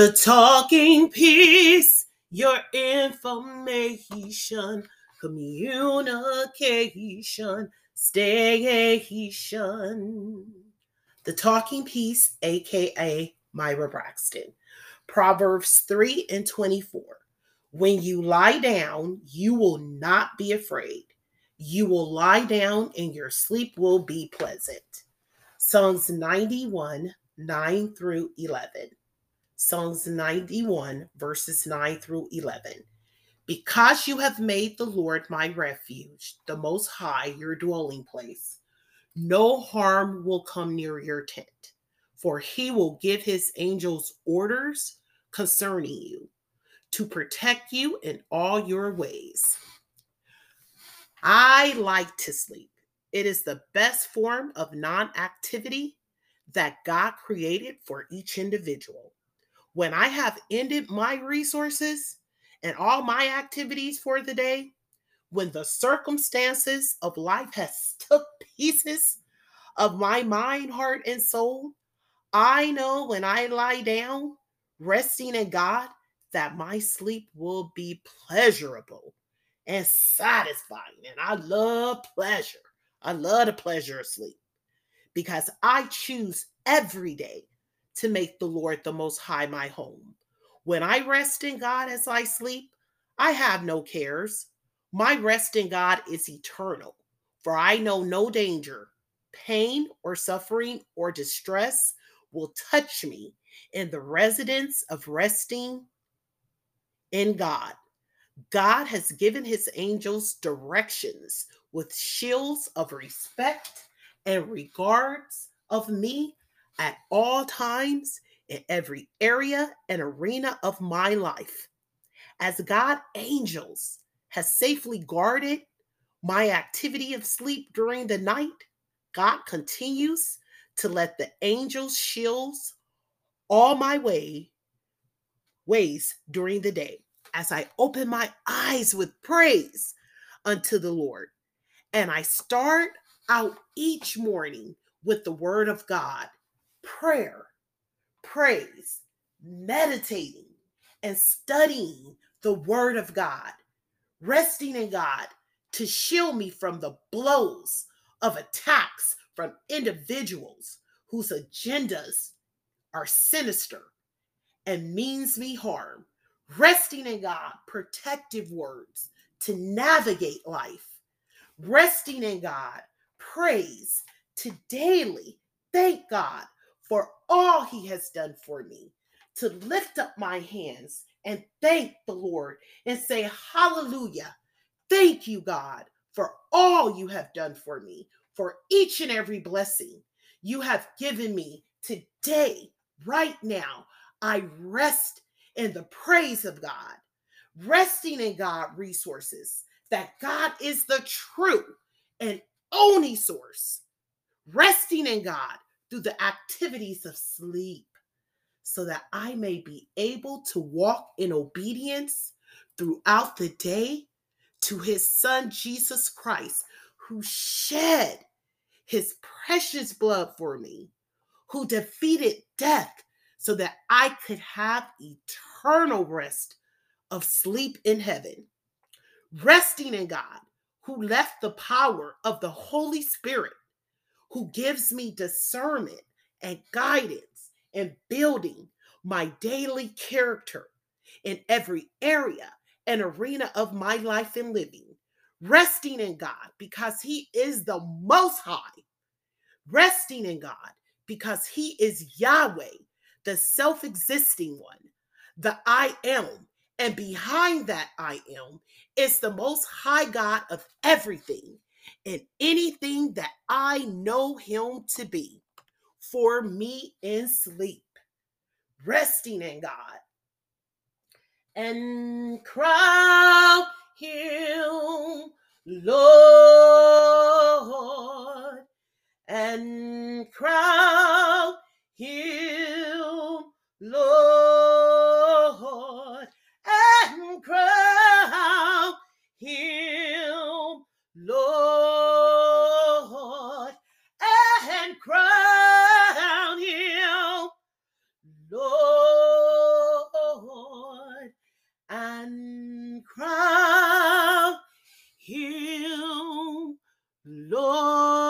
The talking piece, your information, communication, station. The talking piece, aka Myra Braxton. Proverbs 3 and 24. When you lie down, you will not be afraid. You will lie down and your sleep will be pleasant. Psalms 91, 9 through 11. Psalms 91, verses 9 through 11. Because you have made the Lord my refuge, the Most High your dwelling place, no harm will come near your tent, for he will give his angels orders concerning you to protect you in all your ways. I like to sleep. It is the best form of non activity that God created for each individual. When I have ended my resources and all my activities for the day, when the circumstances of life has took pieces of my mind, heart, and soul, I know when I lie down, resting in God, that my sleep will be pleasurable and satisfying. And I love pleasure. I love the pleasure of sleep because I choose every day to make the Lord the Most High my home. When I rest in God as I sleep, I have no cares. My rest in God is eternal, for I know no danger, pain, or suffering or distress will touch me in the residence of resting in God. God has given his angels directions with shields of respect and regards of me at all times in every area and arena of my life. As God angels has safely guarded my activity of sleep during the night, God continues to let the angels shields all my way ways during the day as I open my eyes with praise unto the Lord. And I start out each morning with the word of God, prayer, praise, meditating, and studying the word of God, resting in God to shield me from the blows of attacks from individuals whose agendas are sinister and means me harm, resting in God, protective words to navigate life, resting in God, praise to daily thank God for all he has done for me, to lift up my hands and thank the Lord and say, Hallelujah. Thank you, God, for all you have done for me, for each and every blessing you have given me today, right now. I rest in the praise of God, resting in God resources, that God is the true and only source, resting in God through the activities of sleep, so that I may be able to walk in obedience throughout the day to his son Jesus Christ, who shed his precious blood for me, who defeated death so that I could have eternal rest of sleep in heaven. Resting in God, who left the power of the Holy Spirit, who gives me discernment and guidance and building my daily character in every area and arena of my life and living. Resting in God because He is the Most High. Resting in God because He is Yahweh the self existing one, the I am. And behind that I am is the most high God of everything and anything that I know him to be for me in sleep, resting in God. And crown him, Lord, Lord